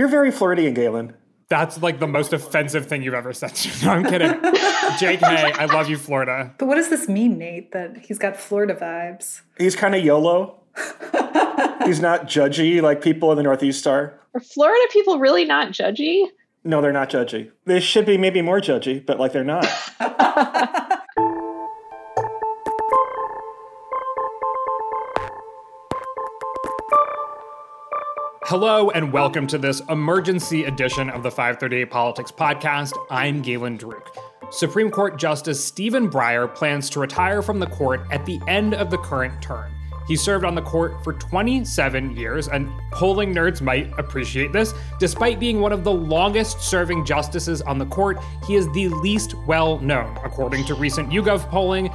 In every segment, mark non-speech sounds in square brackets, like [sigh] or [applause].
You're very flirty, Galen. That's like the most offensive thing you've ever said. [laughs] No, I'm kidding. Jake, hey, I love you, Florida. But what does this mean, Nate? That he's got Florida vibes? He's kind of YOLO. [laughs] he's not judgy like people in the Northeast are. Are Florida people really not judgy? No, they're not judgy. They should be maybe more judgy, but like they're not. [laughs] Hello and welcome to this emergency edition of the 538 Politics Podcast. I'm Galen Druke. Supreme Court Justice Stephen Breyer plans to retire from the court at the end of the current term. He served on the court for 27 years, and polling nerds might appreciate this. Despite being one of the longest serving justices on the court, he is the least well known. According to recent YouGov polling,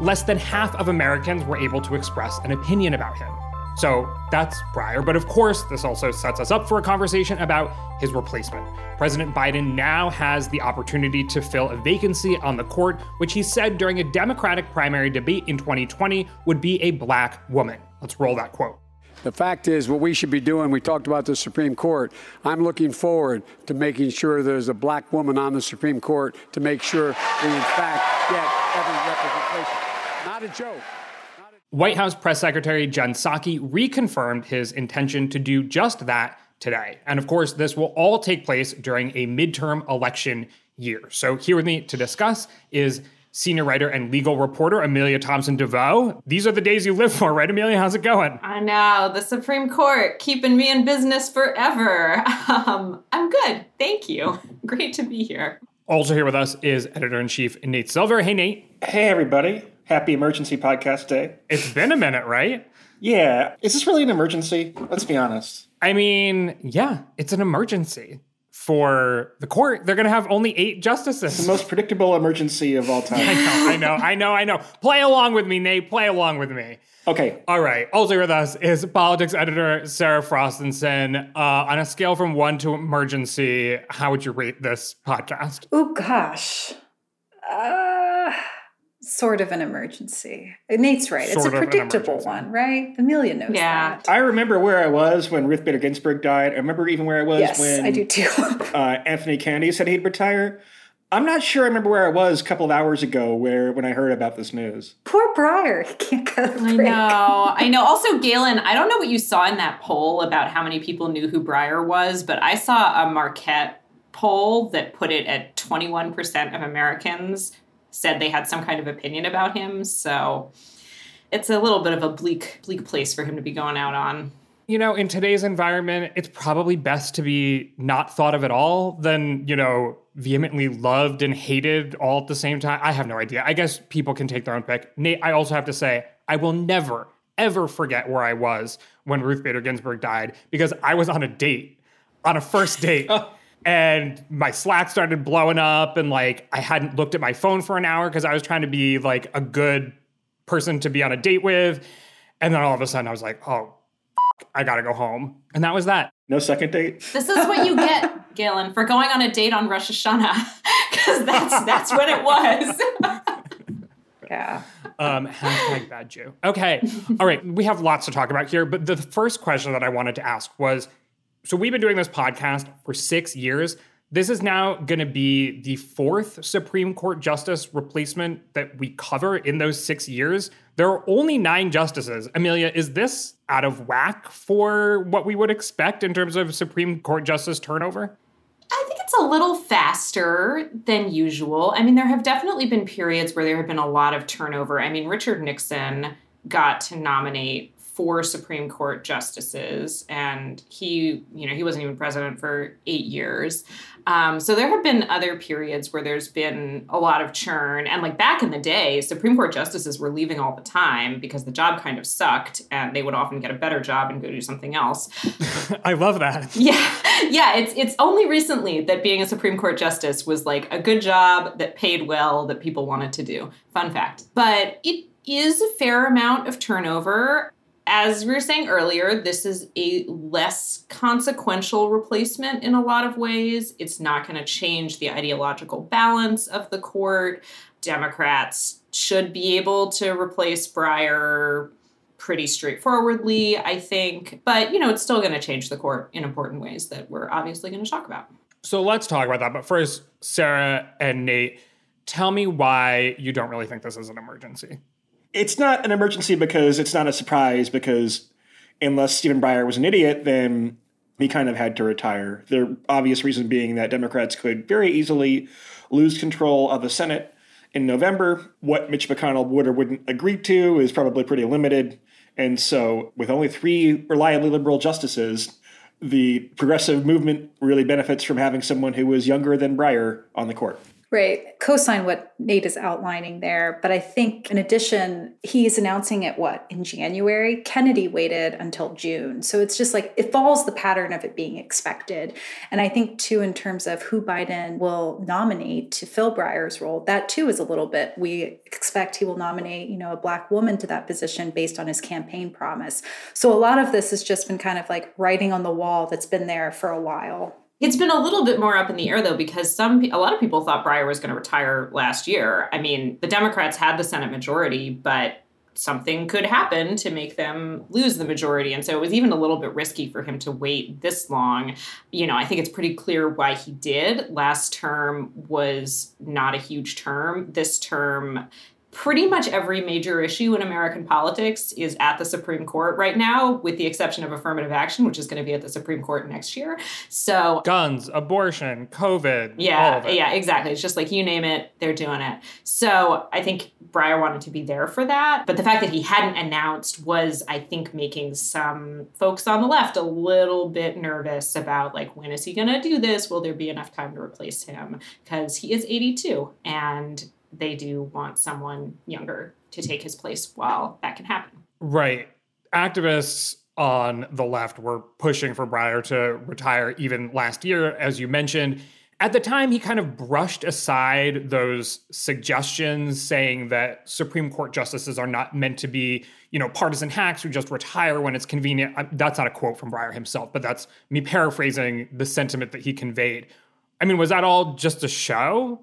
less than half of Americans were able to express an opinion about him. So that's Breyer. But of course, this also sets us up for a conversation about his replacement. President Biden now has the opportunity to fill a vacancy on the court, which he said during a Democratic primary debate in 2020 would be a black woman. Let's roll that quote. The fact is, what we should be doing, we talked about the Supreme Court. I'm looking forward to making sure there's a black woman on the Supreme Court to make sure we, in fact, get every representation. Not a joke. White House Press Secretary Jen Psaki reconfirmed his intention to do just that today. And of course, this will all take place during a midterm election year. So, here with me to discuss is senior writer and legal reporter Amelia Thomson-DeVeaux. These are the days you live for, right, Amelia? How's it going? I know, the Supreme Court keeping me in business forever. [laughs] Um, I'm good. Thank you. [laughs] Great to be here. Also, here with us is editor in chief Nate Silver. Hey, Nate. Hey, everybody. Happy emergency podcast day. It's been a minute, right? Yeah. Is this really an emergency? Let's be honest. I mean, yeah, it's an emergency for the court. They're going to have only eight justices. The most predictable emergency of all time. [laughs] I know, I know, I know, I know. Play along with me, Nate. Play along with me. Okay. All right. Also with us is politics editor Sarah Frostenson. Uh, on a scale from one to emergency, how would you rate this podcast? Oh gosh. Uh sort of an emergency. Nate's right. Sort it's a predictable one, right? Amelia knows Yeah. that. I remember where I was when Ruth Bader Ginsburg died. I remember even where I was yes, when I do too. [laughs] uh, Anthony Kennedy said he'd retire. I'm not sure I remember where I was a couple of hours ago where when I heard about this news. Poor Breyer. He [laughs] can't go to I know. I know. [laughs] Also, Galen, I don't know what you saw in that poll about how many people knew who Breyer was, but I saw a Marquette poll that put it at 21% of Americans said they had some kind of opinion about him. So it's a little bit of a bleak, bleak place for him to be going out on. You know, in today's environment, it's probably best to be not thought of at all than, you know, vehemently loved and hated all at the same time. I have no idea. I guess people can take their own pick. Nate, I also have to say, I will never, ever forget where I was when Ruth Bader Ginsburg died because I was on a date, on a first date. [laughs] Oh. And my Slack started blowing up, and like I hadn't looked at my phone for an hour because I was trying to be like a good person to be on a date with. And then all of a sudden I was like, oh, f- I gotta go home. And that was that. No second date? This is what you get, [laughs] Galen, for going on a date on Rosh Hashanah, [laughs] because that's that's what it was. [laughs] Yeah. Um, hashtag bad Jew. Okay. All right. We have lots to talk about here, but the first question that I wanted to ask was so we've been doing this podcast for six years. This is now going to be the fourth Supreme Court justice replacement that we cover in those six years. There are only nine justices. Amelia, is this out of whack for what we would expect in terms of Supreme Court justice turnover? I think it's a little faster than usual. I mean, there have definitely been periods where there have been a lot of turnover. I mean, Richard Nixon got to nominate four Supreme Court justices, and he, you know, he wasn't even president for eight years. Um, so there have been other periods where there's been a lot of churn. And like back in the day, Supreme Court justices were leaving all the time because the job kind of sucked, and they would often get a better job and go do something else. [laughs] I love that. Yeah, yeah. It's it's only recently that being a Supreme Court justice was like a good job that paid well that people wanted to do. Fun fact. But it is a fair amount of turnover. As we were saying earlier, this is a less consequential replacement in a lot of ways. It's not going to change the ideological balance of the court. Democrats should be able to replace Breyer pretty straightforwardly, I think. But, you know, it's still going to change the court in important ways that we're obviously going to talk about. So let's talk about that. But first, Sarah and Nate, tell me why you don't really think this is an emergency. It's not an emergency because it's not a surprise, because unless Stephen Breyer was an idiot, then he kind of had to retire. The obvious reason being that Democrats could very easily lose control of the Senate in November. What Mitch McConnell would or wouldn't agree to is probably pretty limited. And so, with only three reliably liberal justices, the progressive movement really benefits from having someone who is younger than Breyer on the court. Right. Co-sign what Nate is outlining there. But I think in addition, he's announcing it what in January? Kennedy waited until June. So it's just like it follows the pattern of it being expected. And I think too, in terms of who Biden will nominate to fill Breyer's role, that too is a little bit we expect he will nominate, you know, a black woman to that position based on his campaign promise. So a lot of this has just been kind of like writing on the wall that's been there for a while. It's been a little bit more up in the air though, because some a lot of people thought Breyer was going to retire last year. I mean, the Democrats had the Senate majority, but something could happen to make them lose the majority. And so it was even a little bit risky for him to wait this long. You know, I think it's pretty clear why he did. Last term was not a huge term. This term pretty much every major issue in American politics is at the Supreme Court right now, with the exception of affirmative action, which is going to be at the Supreme Court next year. So guns, abortion, COVID. Yeah, yeah, exactly. It's just like you name it, they're doing it. So I think Breyer wanted to be there for that. But the fact that he hadn't announced was, I think, making some folks on the left a little bit nervous about like when is he going to do this? Will there be enough time to replace him? Because he is 82 and they do want someone younger to take his place while that can happen. Right. Activists on the left were pushing for Breyer to retire even last year, as you mentioned. At the time, he kind of brushed aside those suggestions, saying that Supreme Court justices are not meant to be, you know, partisan hacks who just retire when it's convenient. That's not a quote from Breyer himself, but that's me paraphrasing the sentiment that he conveyed. I mean, was that all just a show?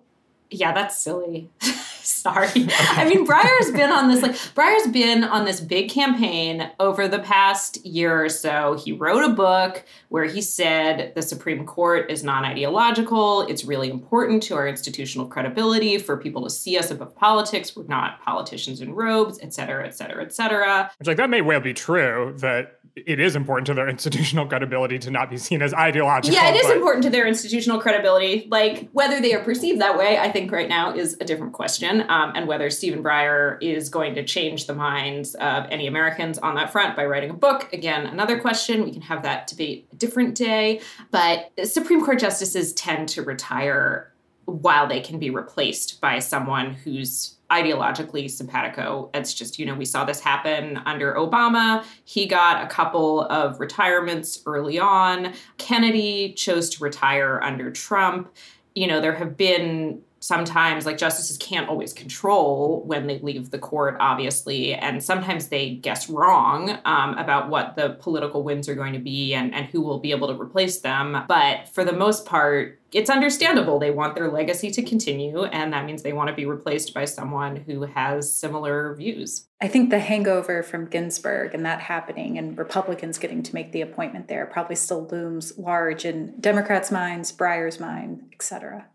Yeah, that's silly. [laughs] Sorry. [laughs] I mean, Breyer's been on this like Breyer's been on this big campaign over the past year or so. He wrote a book where he said the Supreme Court is non-ideological. It's really important to our institutional credibility for people to see us above politics. We're not politicians in robes, et cetera, et cetera, et cetera. Which like that may well be true that it is important to their [laughs] institutional credibility to not be seen as ideological. Yeah, it is important to their institutional credibility. Like whether they are perceived that way, I think right now is a different question, um, and whether Stephen Breyer is going to change the minds of any Americans on that front by writing a book. Again, another question. We can have that debate a different day. But Supreme Court justices tend to retire while they can be replaced by someone who's ideologically simpatico. It's just, you know, we saw this happen under Obama. He got a couple of retirements early on. Kennedy chose to retire under Trump. You know, there have been sometimes like justices can't always control when they leave the court obviously and sometimes they guess wrong um, about what the political winds are going to be and, and who will be able to replace them. But for the most part it's understandable they want their legacy to continue and that means they want to be replaced by someone who has similar views. I think the hangover from ginsburg and that happening and republicans getting to make the appointment there probably still looms large in democrats minds breyer's mind etc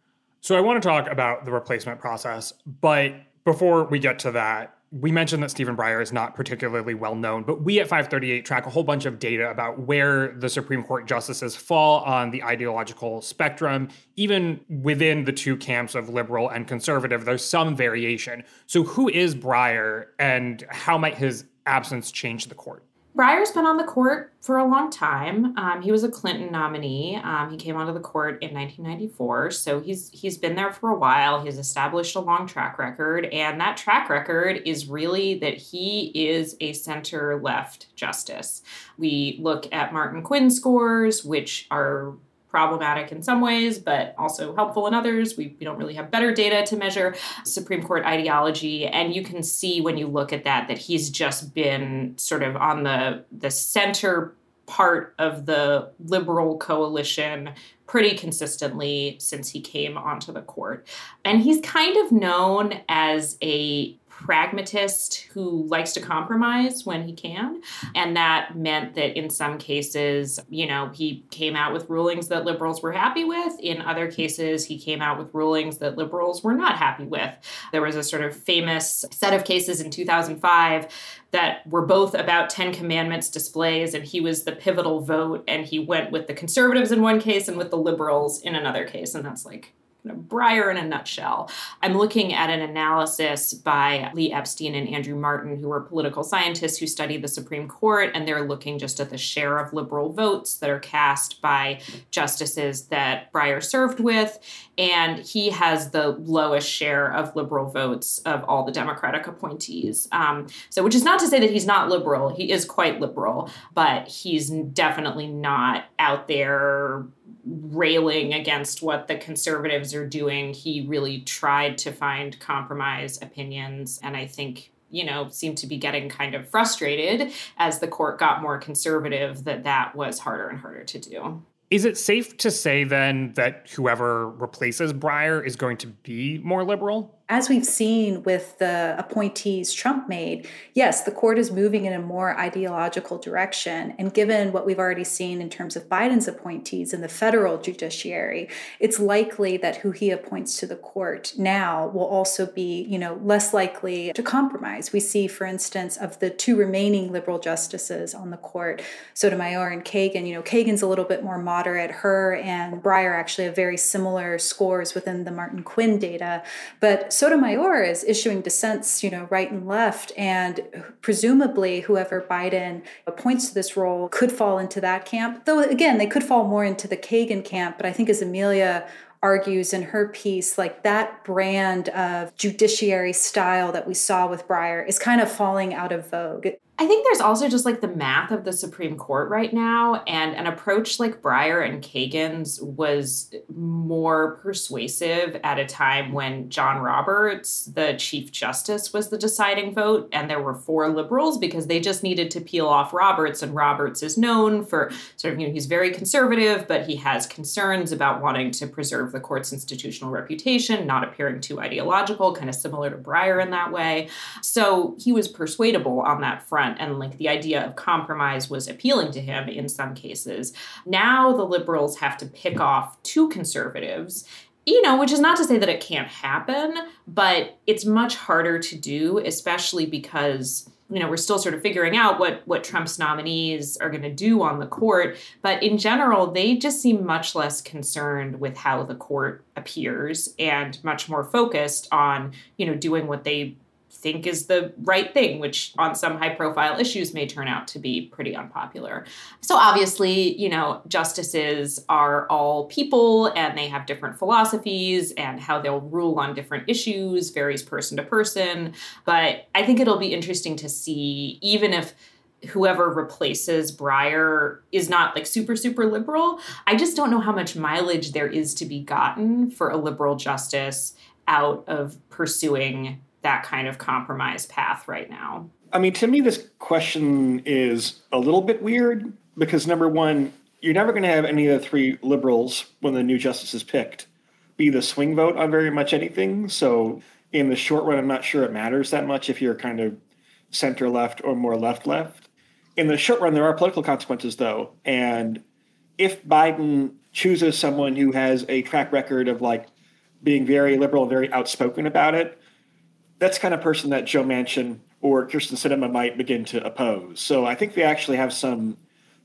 so I want to talk about the replacement process, but before we get to that, we mentioned that Stephen Breyer is not particularly well known, but we at 538 track a whole bunch of data about where the Supreme Court justices fall on the ideological spectrum. Even within the two camps of liberal and conservative, there's some variation. So, who is Breyer and how might his absence change the court? Breyer's been on the court for a long time. Um, he was a Clinton nominee. Um, he came onto the court in 1994, so he's he's been there for a while. He's established a long track record, and that track record is really that he is a center left justice. We look at Martin Quinn scores, which are problematic in some ways, but also helpful in others. We, we don't really have better data to measure Supreme Court ideology. And you can see when you look at that that he's just been sort of on the the center part of the liberal coalition pretty consistently since he came onto the court. And he's kind of known as a pragmatist who likes to compromise when he can. And that meant that in some cases, you know, he came out with rulings that liberals were happy with. In other cases, he came out with rulings that liberals were not happy with. There was a sort of famous set of cases in 2005 that were both about 10 commandments displays and he was the pivotal vote and he went with the conservatives in one case and with the liberals in another case and that's like Breyer in a nutshell. I'm looking at an analysis by Lee Epstein and Andrew Martin, who are political scientists who study the Supreme Court, and they're looking just at the share of liberal votes that are cast by justices that Breyer served with. And he has the lowest share of liberal votes of all the Democratic appointees. Um, so, which is not to say that he's not liberal, he is quite liberal, but he's definitely not out there railing against what the conservatives are doing. He really tried to find compromise opinions. And I think you know seemed to be getting kind of frustrated as the court got more conservative that that was harder and harder to do is it safe to say then that whoever replaces breyer is going to be more liberal as we've seen with the appointees Trump made, yes, the court is moving in a more ideological direction. And given what we've already seen in terms of Biden's appointees in the federal judiciary, it's likely that who he appoints to the court now will also be, you know, less likely to compromise. We see, for instance, of the two remaining liberal justices on the court, Sotomayor and Kagan, you know, Kagan's a little bit more moderate. Her and Breyer actually have very similar scores within the Martin Quinn data. But Sotomayor is issuing dissents, you know, right and left, and presumably whoever Biden appoints to this role could fall into that camp. Though again, they could fall more into the Kagan camp. But I think as Amelia argues in her piece, like that brand of judiciary style that we saw with Breyer is kind of falling out of vogue. I think there's also just like the math of the Supreme Court right now, and an approach like Breyer and Kagan's was more persuasive at a time when John Roberts, the Chief Justice, was the deciding vote, and there were four liberals because they just needed to peel off Roberts, and Roberts is known for sort of, you know, he's very conservative, but he has concerns about wanting to preserve the court's institutional reputation, not appearing too ideological, kind of similar to Breyer in that way. So he was persuadable on that front front and like the idea of compromise was appealing to him in some cases. Now the liberals have to pick off two conservatives you know, which is not to say that it can't happen, but it's much harder to do, especially because you know we're still sort of figuring out what what Trump's nominees are going to do on the court. But in general, they just seem much less concerned with how the court appears and much more focused on you know doing what they think is the right thing, which on some high profile issues may turn out to be pretty unpopular. So, obviously, you know, justices are all people and they have different philosophies, and how they'll rule on different issues varies person to person. But I think it'll be interesting to see, even if whoever replaces Breyer is not like super, super liberal. I just don't know how much mileage there is to be gotten for a liberal justice out of pursuing that kind of compromise path right now. I mean, to me, this question is a little bit weird because number one, you're never going to have any of the three liberals when the new justice is picked be the swing vote on very much anything. So in the short run, I'm not sure it matters that much if you're kind of center left or more left left. In the short run, there are political consequences though. And if Biden chooses someone who has a track record of like being very liberal, very outspoken about it, that's kind of person that Joe Manchin or Kyrsten Sinema might begin to oppose. So I think they actually have some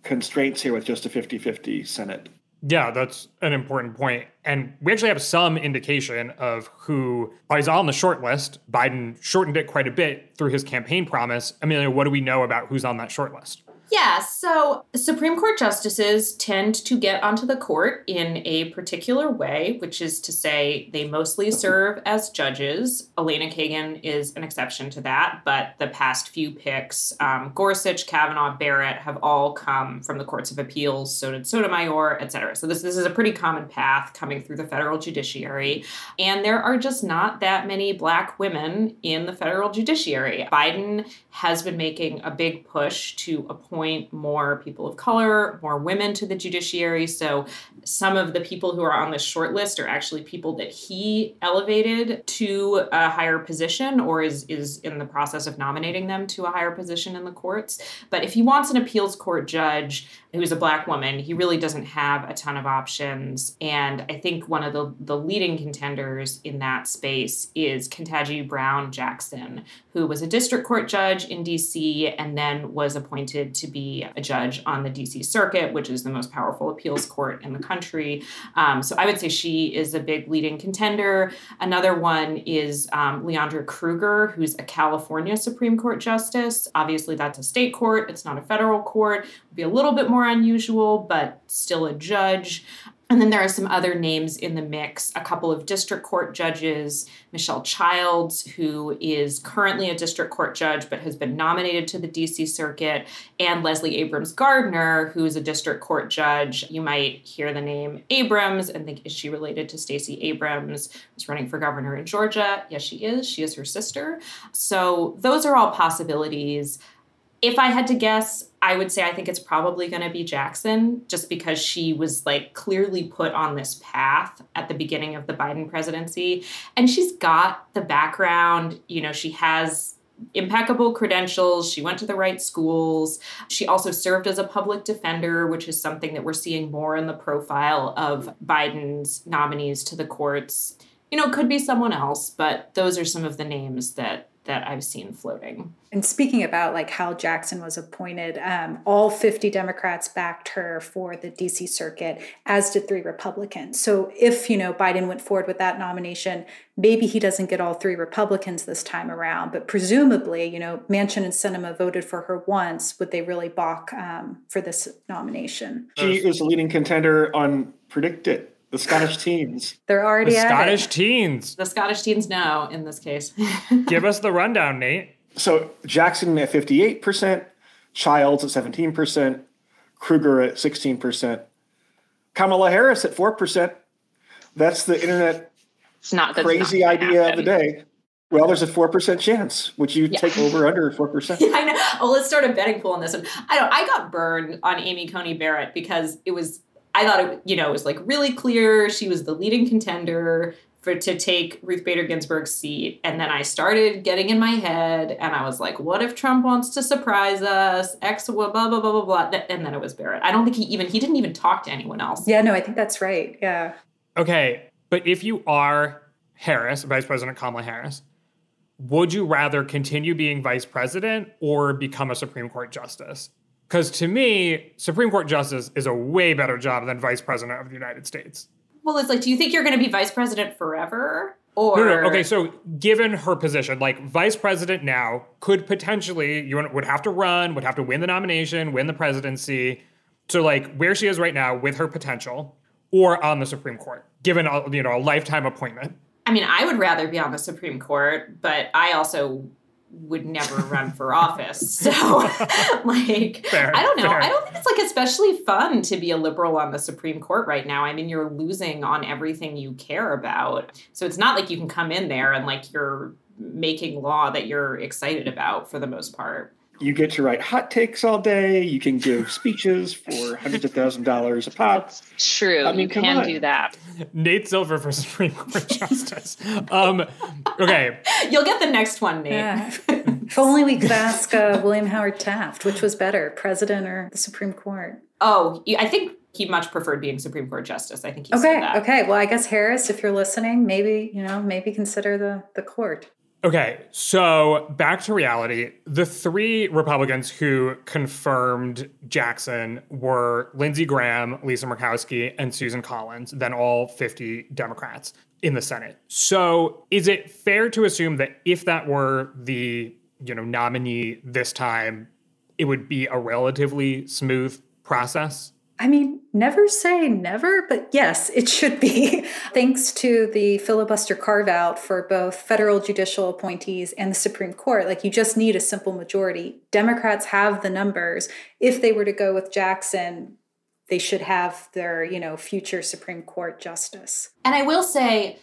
constraints here with just a 50 50 Senate. Yeah, that's an important point. And we actually have some indication of who is on the short list. Biden shortened it quite a bit through his campaign promise. Amelia, what do we know about who's on that short list? Yeah, so Supreme Court justices tend to get onto the court in a particular way, which is to say they mostly serve as judges. Elena Kagan is an exception to that, but the past few picks, um, Gorsuch, Kavanaugh, Barrett, have all come from the courts of appeals. So did Sotomayor, et cetera. So this, this is a pretty common path coming through the federal judiciary. And there are just not that many black women in the federal judiciary. Biden has been making a big push to appoint appoint more people of color, more women to the judiciary. So some of the people who are on the short list are actually people that he elevated to a higher position or is is in the process of nominating them to a higher position in the courts. But if he wants an appeals court judge who's a black woman, he really doesn't have a ton of options. And I think one of the, the leading contenders in that space is Ketanji Brown Jackson, who was a district court judge in DC and then was appointed to be a judge on the DC Circuit, which is the most powerful appeals court in the country. Um, so I would say she is a big leading contender. Another one is um, Leondra Kruger, who's a California Supreme Court justice. Obviously, that's a state court, it's not a federal court. It'd be a little bit more unusual, but still a judge. And then there are some other names in the mix a couple of district court judges, Michelle Childs, who is currently a district court judge but has been nominated to the DC Circuit, and Leslie Abrams Gardner, who is a district court judge. You might hear the name Abrams and think, is she related to Stacey Abrams, who's running for governor in Georgia? Yes, she is. She is her sister. So those are all possibilities. If I had to guess, I would say I think it's probably going to be Jackson just because she was like clearly put on this path at the beginning of the Biden presidency. And she's got the background, you know, she has impeccable credentials. She went to the right schools. She also served as a public defender, which is something that we're seeing more in the profile of Biden's nominees to the courts. You know, could be someone else, but those are some of the names that that I've seen floating. And speaking about like how Jackson was appointed, um, all 50 Democrats backed her for the DC circuit, as did three Republicans. So if, you know, Biden went forward with that nomination, maybe he doesn't get all three Republicans this time around. But presumably, you know, Manchin and Sinema voted for her once. Would they really balk um, for this nomination? She is a leading contender on PredictIt. The Scottish teens. They're already The at Scottish it. teens. The Scottish teens know in this case. [laughs] Give us the rundown, Nate. So Jackson at 58%, Childs at 17%, Kruger at 16%, Kamala Harris at 4%. That's the internet It's not that's crazy not gonna idea of the day. Well, there's a 4% chance. Would you Yeah. take over under 4%? Yeah, [laughs] I know. Oh, let's start a betting pool on this one. I don't. I got burned on Amy Coney Barrett because it was. I thought it, you know, it was like really clear she was the leading contender for to take Ruth Bader Ginsburg's seat, and then I started getting in my head, and I was like, "What if Trump wants to surprise us?" X, blah blah blah blah blah, blah. and then it was Barrett. I don't think he even he didn't even talk to anyone else. Yeah, no, I think that's right. Yeah. Okay, but if you are Harris, Vice President Kamala Harris, would you rather continue being vice president or become a Supreme Court justice? Because to me, Supreme Court justice is a way better job than vice president of the United States. Well, it's like, do you think you're going to be vice president forever? Or No, no. Okay, so given her position, like vice president now could potentially you would have to run, would have to win the nomination, win the presidency. So like where she is right now with her potential, or on the Supreme Court, given a, you know a lifetime appointment. I mean, I would rather be on the Supreme Court, but I also would never run for office. So, [laughs] like, Fair, I don't know. fair. I don't think it's like especially fun to be a liberal on the Supreme Court right now. I mean, you're losing on everything you care about. So it's not like you can come in there and like you're making law that you're excited about for the most part. You get to write hot takes all day. You can give speeches for [laughs] hundreds of thousand dollars a pop. True, I mean, you can on. do that. Nate Silver for Supreme Court justice. Um, okay, [laughs] You'll get the next one, Nate. Yeah. [laughs] if only we could ask uh, William Howard Taft, which was better, president or the Supreme Court? Oh, I think he much preferred being Supreme Court justice. I think he Okay, said that. okay. Well, I guess Harris, if you're listening, maybe you know, maybe consider the the court. Okay, so back to reality. The three Republicans who confirmed Jackson were Lindsey Graham, Lisa Murkowski, and Susan Collins, then all 50 Democrats in the Senate. So is it fair to assume that if that were the you know nominee this time, it would be a relatively smooth process? I mean, never say never, but yes, it should be. [laughs] Thanks to the filibuster carve out for both federal judicial appointees and the Supreme Court, like you just need a simple majority. Democrats have the numbers. If they were to go with Jackson, they should have their, you know, future Supreme Court justice. And I will say,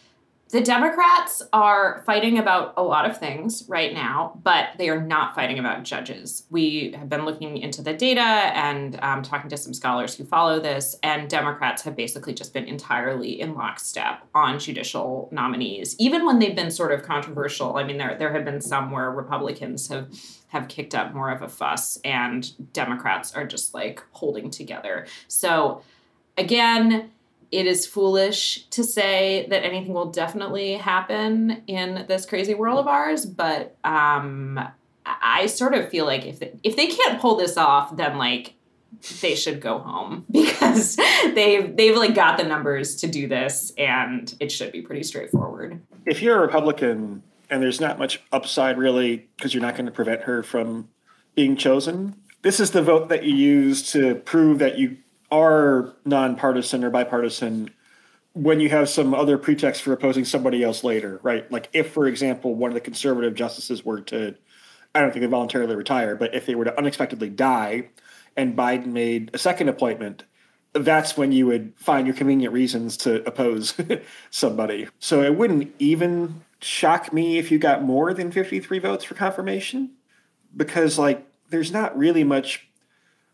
The Democrats are fighting about a lot of things right now, but they are not fighting about judges. We have been looking into the data and um, talking to some scholars who follow this, and Democrats have basically just been entirely in lockstep on judicial nominees, even when they've been sort of controversial. I mean, there there have been some where Republicans have have kicked up more of a fuss, and Democrats are just like holding together. So, again it is foolish to say that anything will definitely happen in this crazy world of ours, but um, I sort of feel like if they, if they can't pull this off, then like they should go home [laughs] because they've they've like got the numbers to do this, and it should be pretty straightforward. If you're a Republican and there's not much upside really because you're not going to prevent her from being chosen, this is the vote that you use to prove that you are nonpartisan or bipartisan when you have some other pretext for opposing somebody else later, right? Like if, for example, one of the conservative justices were to, I don't think they voluntarily retire, but if they were to unexpectedly die and Biden made a second appointment, that's when you would find your convenient reasons to oppose [laughs] somebody. So it wouldn't even shock me if you got more than 53 votes for confirmation because, like, there's not really much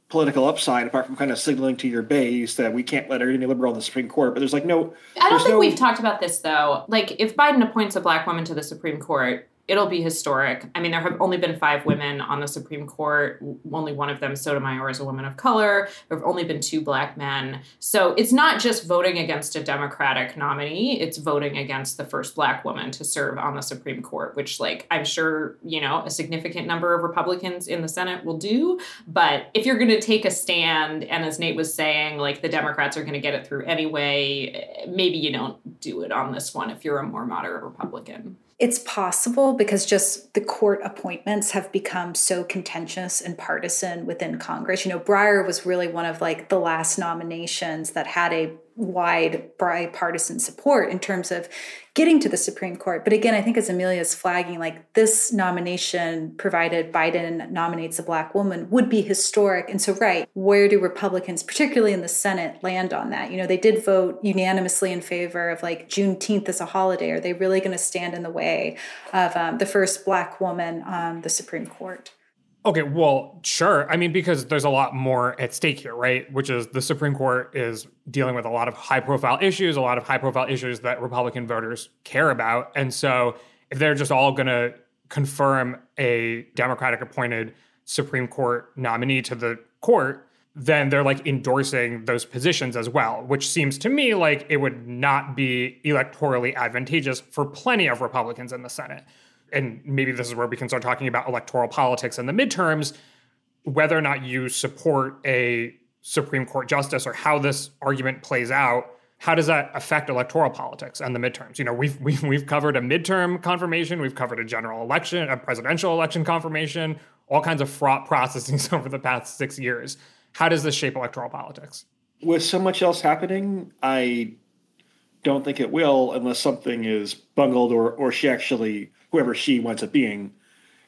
political upside apart from kind of signaling to your base that we can't let any liberal on the Supreme Court. But there's like no. I don't think no, we've talked about this though. Like if Biden appoints a black woman to the Supreme Court, it'll be historic. I mean, there have only been five women on the Supreme Court. Only one of them, Sotomayor, is a woman of color. There have only been two black men. So it's not just voting against a Democratic nominee, it's voting against the first black woman to serve on the Supreme Court, which, like, I'm sure, you know, a significant number of Republicans in the Senate will do. But if you're going to take a stand, and as Nate was saying, like, the Democrats are going to get it through anyway, maybe you don't do it on this one if you're a more moderate Republican. It's possible because just the court appointments have become so contentious and partisan within Congress. You know, Breyer was really one of like the last nominations that had a wide bipartisan support in terms of getting to the Supreme Court. But again, I think as Amelia is flagging, like this nomination, provided Biden nominates a black woman, would be historic. And so, right, where do Republicans, particularly in the Senate, land on that? You know, they did vote unanimously in favor of like Juneteenth as a holiday. Are they really going to stand in the way of um, the first black woman on the Supreme Court? Okay, well, sure. I mean, because there's a lot more at stake here, right? Which is the Supreme Court is dealing with a lot of high profile issues, a lot of high profile issues that Republican voters care about. And so if they're just all going to confirm a Democratic appointed Supreme Court nominee to the court, then they're like endorsing those positions as well, which seems to me like it would not be electorally advantageous for plenty of Republicans in the Senate and maybe this is where we can start talking about electoral politics in the midterms, whether or not you support a Supreme Court justice or how this argument plays out, how does that affect electoral politics and the midterms? You know, we've, we've, we've covered a midterm confirmation, we've covered a general election, a presidential election confirmation, all kinds of fraught processes [laughs] over the past six years. How does this shape electoral politics? With so much else happening, I don't think it will unless something is bungled or, or she actually whoever she winds up being,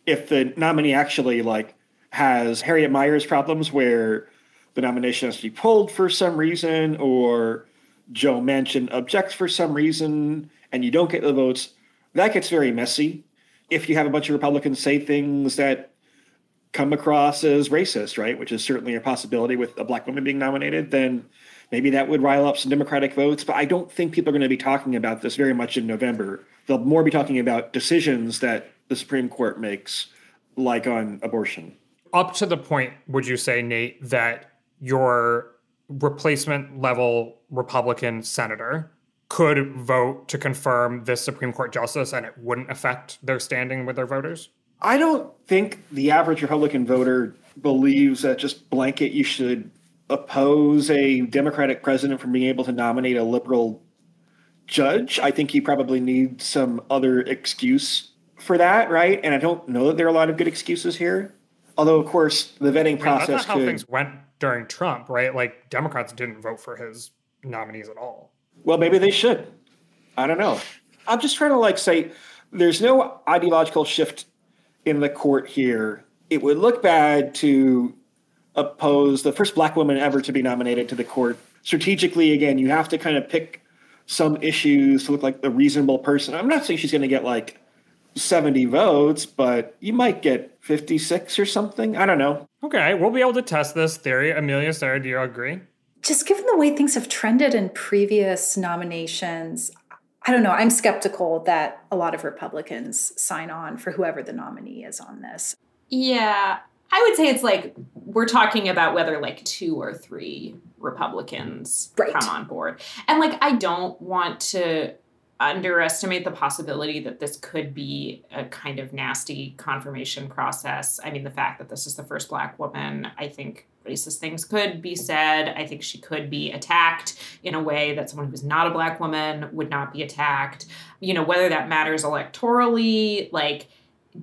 if the nominee actually like has Harriet Miers problems where the nomination has to be pulled for some reason, or Joe Manchin objects for some reason, and you don't get the votes, that gets very messy. If you have a bunch of Republicans say things that come across as racist, right, which is certainly a possibility with a black woman being nominated, then maybe that would rile up some Democratic votes. But I don't think people are going to be talking about this very much in November they'll more be talking about decisions that the Supreme Court makes, like on abortion. Up to the point, would you say, Nate, that your replacement level Republican senator could vote to confirm this Supreme Court justice and it wouldn't affect their standing with their voters? I don't think the average Republican voter believes that just blanket you should oppose a Democratic president from being able to nominate a liberal judge. I think he probably needs some other excuse for that, right? And I don't know that there are a lot of good excuses here. Although, of course, the vetting process. That's not could, how things went during Trump, right? Like Democrats didn't vote for his nominees at all. Well, maybe they should. I don't know. I'm just trying to like say there's no ideological shift in the court here. It would look bad to oppose the first black woman ever to be nominated to the court. Strategically, again, you have to kind of pick some issues to look like the reasonable person. I'm not saying she's going to get like 70 votes, but you might get 56 or something. I don't know. Okay, we'll be able to test this theory. Amelia, Sarah, do you agree? Just given the way things have trended in previous nominations, I don't know. I'm skeptical that a lot of Republicans sign on for whoever the nominee is on this. Yeah, I would say it's like we're talking about whether like two or three Republicans right. come on board. And like I don't want to underestimate the possibility that this could be a kind of nasty confirmation process. I mean, the fact that this is the first black woman, I think racist things could be said. I think she could be attacked in a way that someone who's not a black woman would not be attacked. You know, whether that matters electorally, like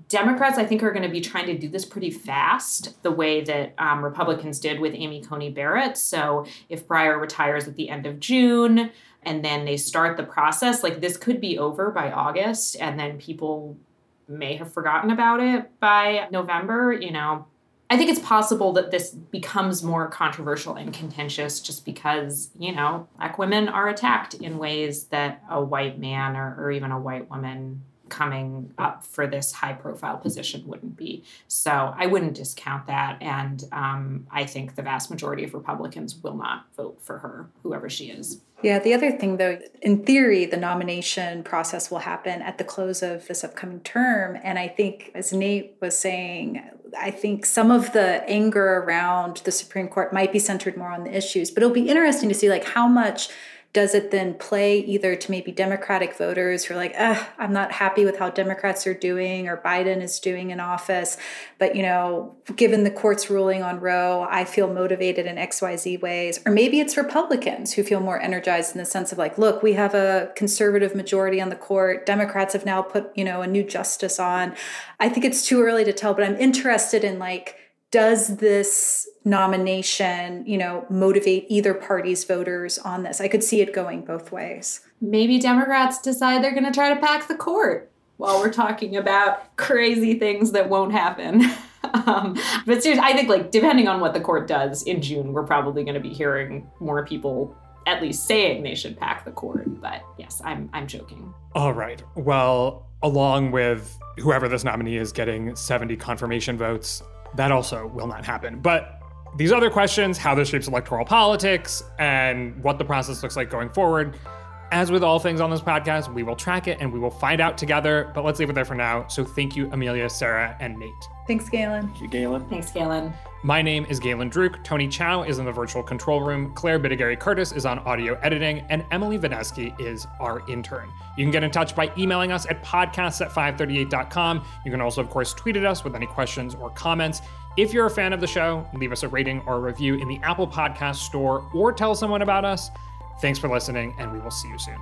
Democrats, I think, are going to be trying to do this pretty fast, the way that um, Republicans did with Amy Coney Barrett. So if Breyer retires at the end of June and then they start the process, like this could be over by August, and then people may have forgotten about it by November, you know. I think it's possible that this becomes more controversial and contentious just because, you know, black women are attacked in ways that a white man or, or even a white woman coming up for this high profile position wouldn't be. So I wouldn't discount that. And um, I think the vast majority of Republicans will not vote for her, whoever she is. Yeah, the other thing, though, in theory, the nomination process will happen at the close of this upcoming term. And I think, as Nate was saying, I think some of the anger around the Supreme Court might be centered more on the issues, but it'll be interesting to see like how much does it then play either to maybe Democratic voters who are like, I'm not happy with how Democrats are doing or Biden is doing in office, but you know, given the court's ruling on Roe, I feel motivated in XYZ ways. Or maybe it's Republicans who feel more energized in the sense of like, look, we have a conservative majority on the court. Democrats have now put, you know, a new justice on. I think it's too early to tell, but I'm interested in like, does this nomination, you know, motivate either party's voters on this? I could see it going both ways. Maybe Democrats decide they're going to try to pack the court while we're talking about crazy things that won't happen. [laughs] um, but seriously, I think like depending on what the court does in June, we're probably going to be hearing more people at least saying they should pack the court. But yes, I'm I'm joking. All right. Well, along with whoever this nominee is getting 70 confirmation votes, that also will not happen. But these other questions, how this shapes electoral politics and what the process looks like going forward, as with all things on this podcast, we will track it and we will find out together. But let's leave it there for now. So thank you, Amelia, Sarah, and Nate. Thanks, Galen. Thank you, Galen. Thanks, Galen. My name is Galen Druke. Tony Chow is in the virtual control room. Claire Bidigare-Curtis is on audio editing, and Emily Vanesky is our intern. You can get in touch by emailing us at podcasts at 538.com. You can also, of course, tweet at us with any questions or comments. If you're a fan of the show, leave us a rating or a review in the Apple Podcast Store or tell someone about us. Thanks for listening, and we will see you soon.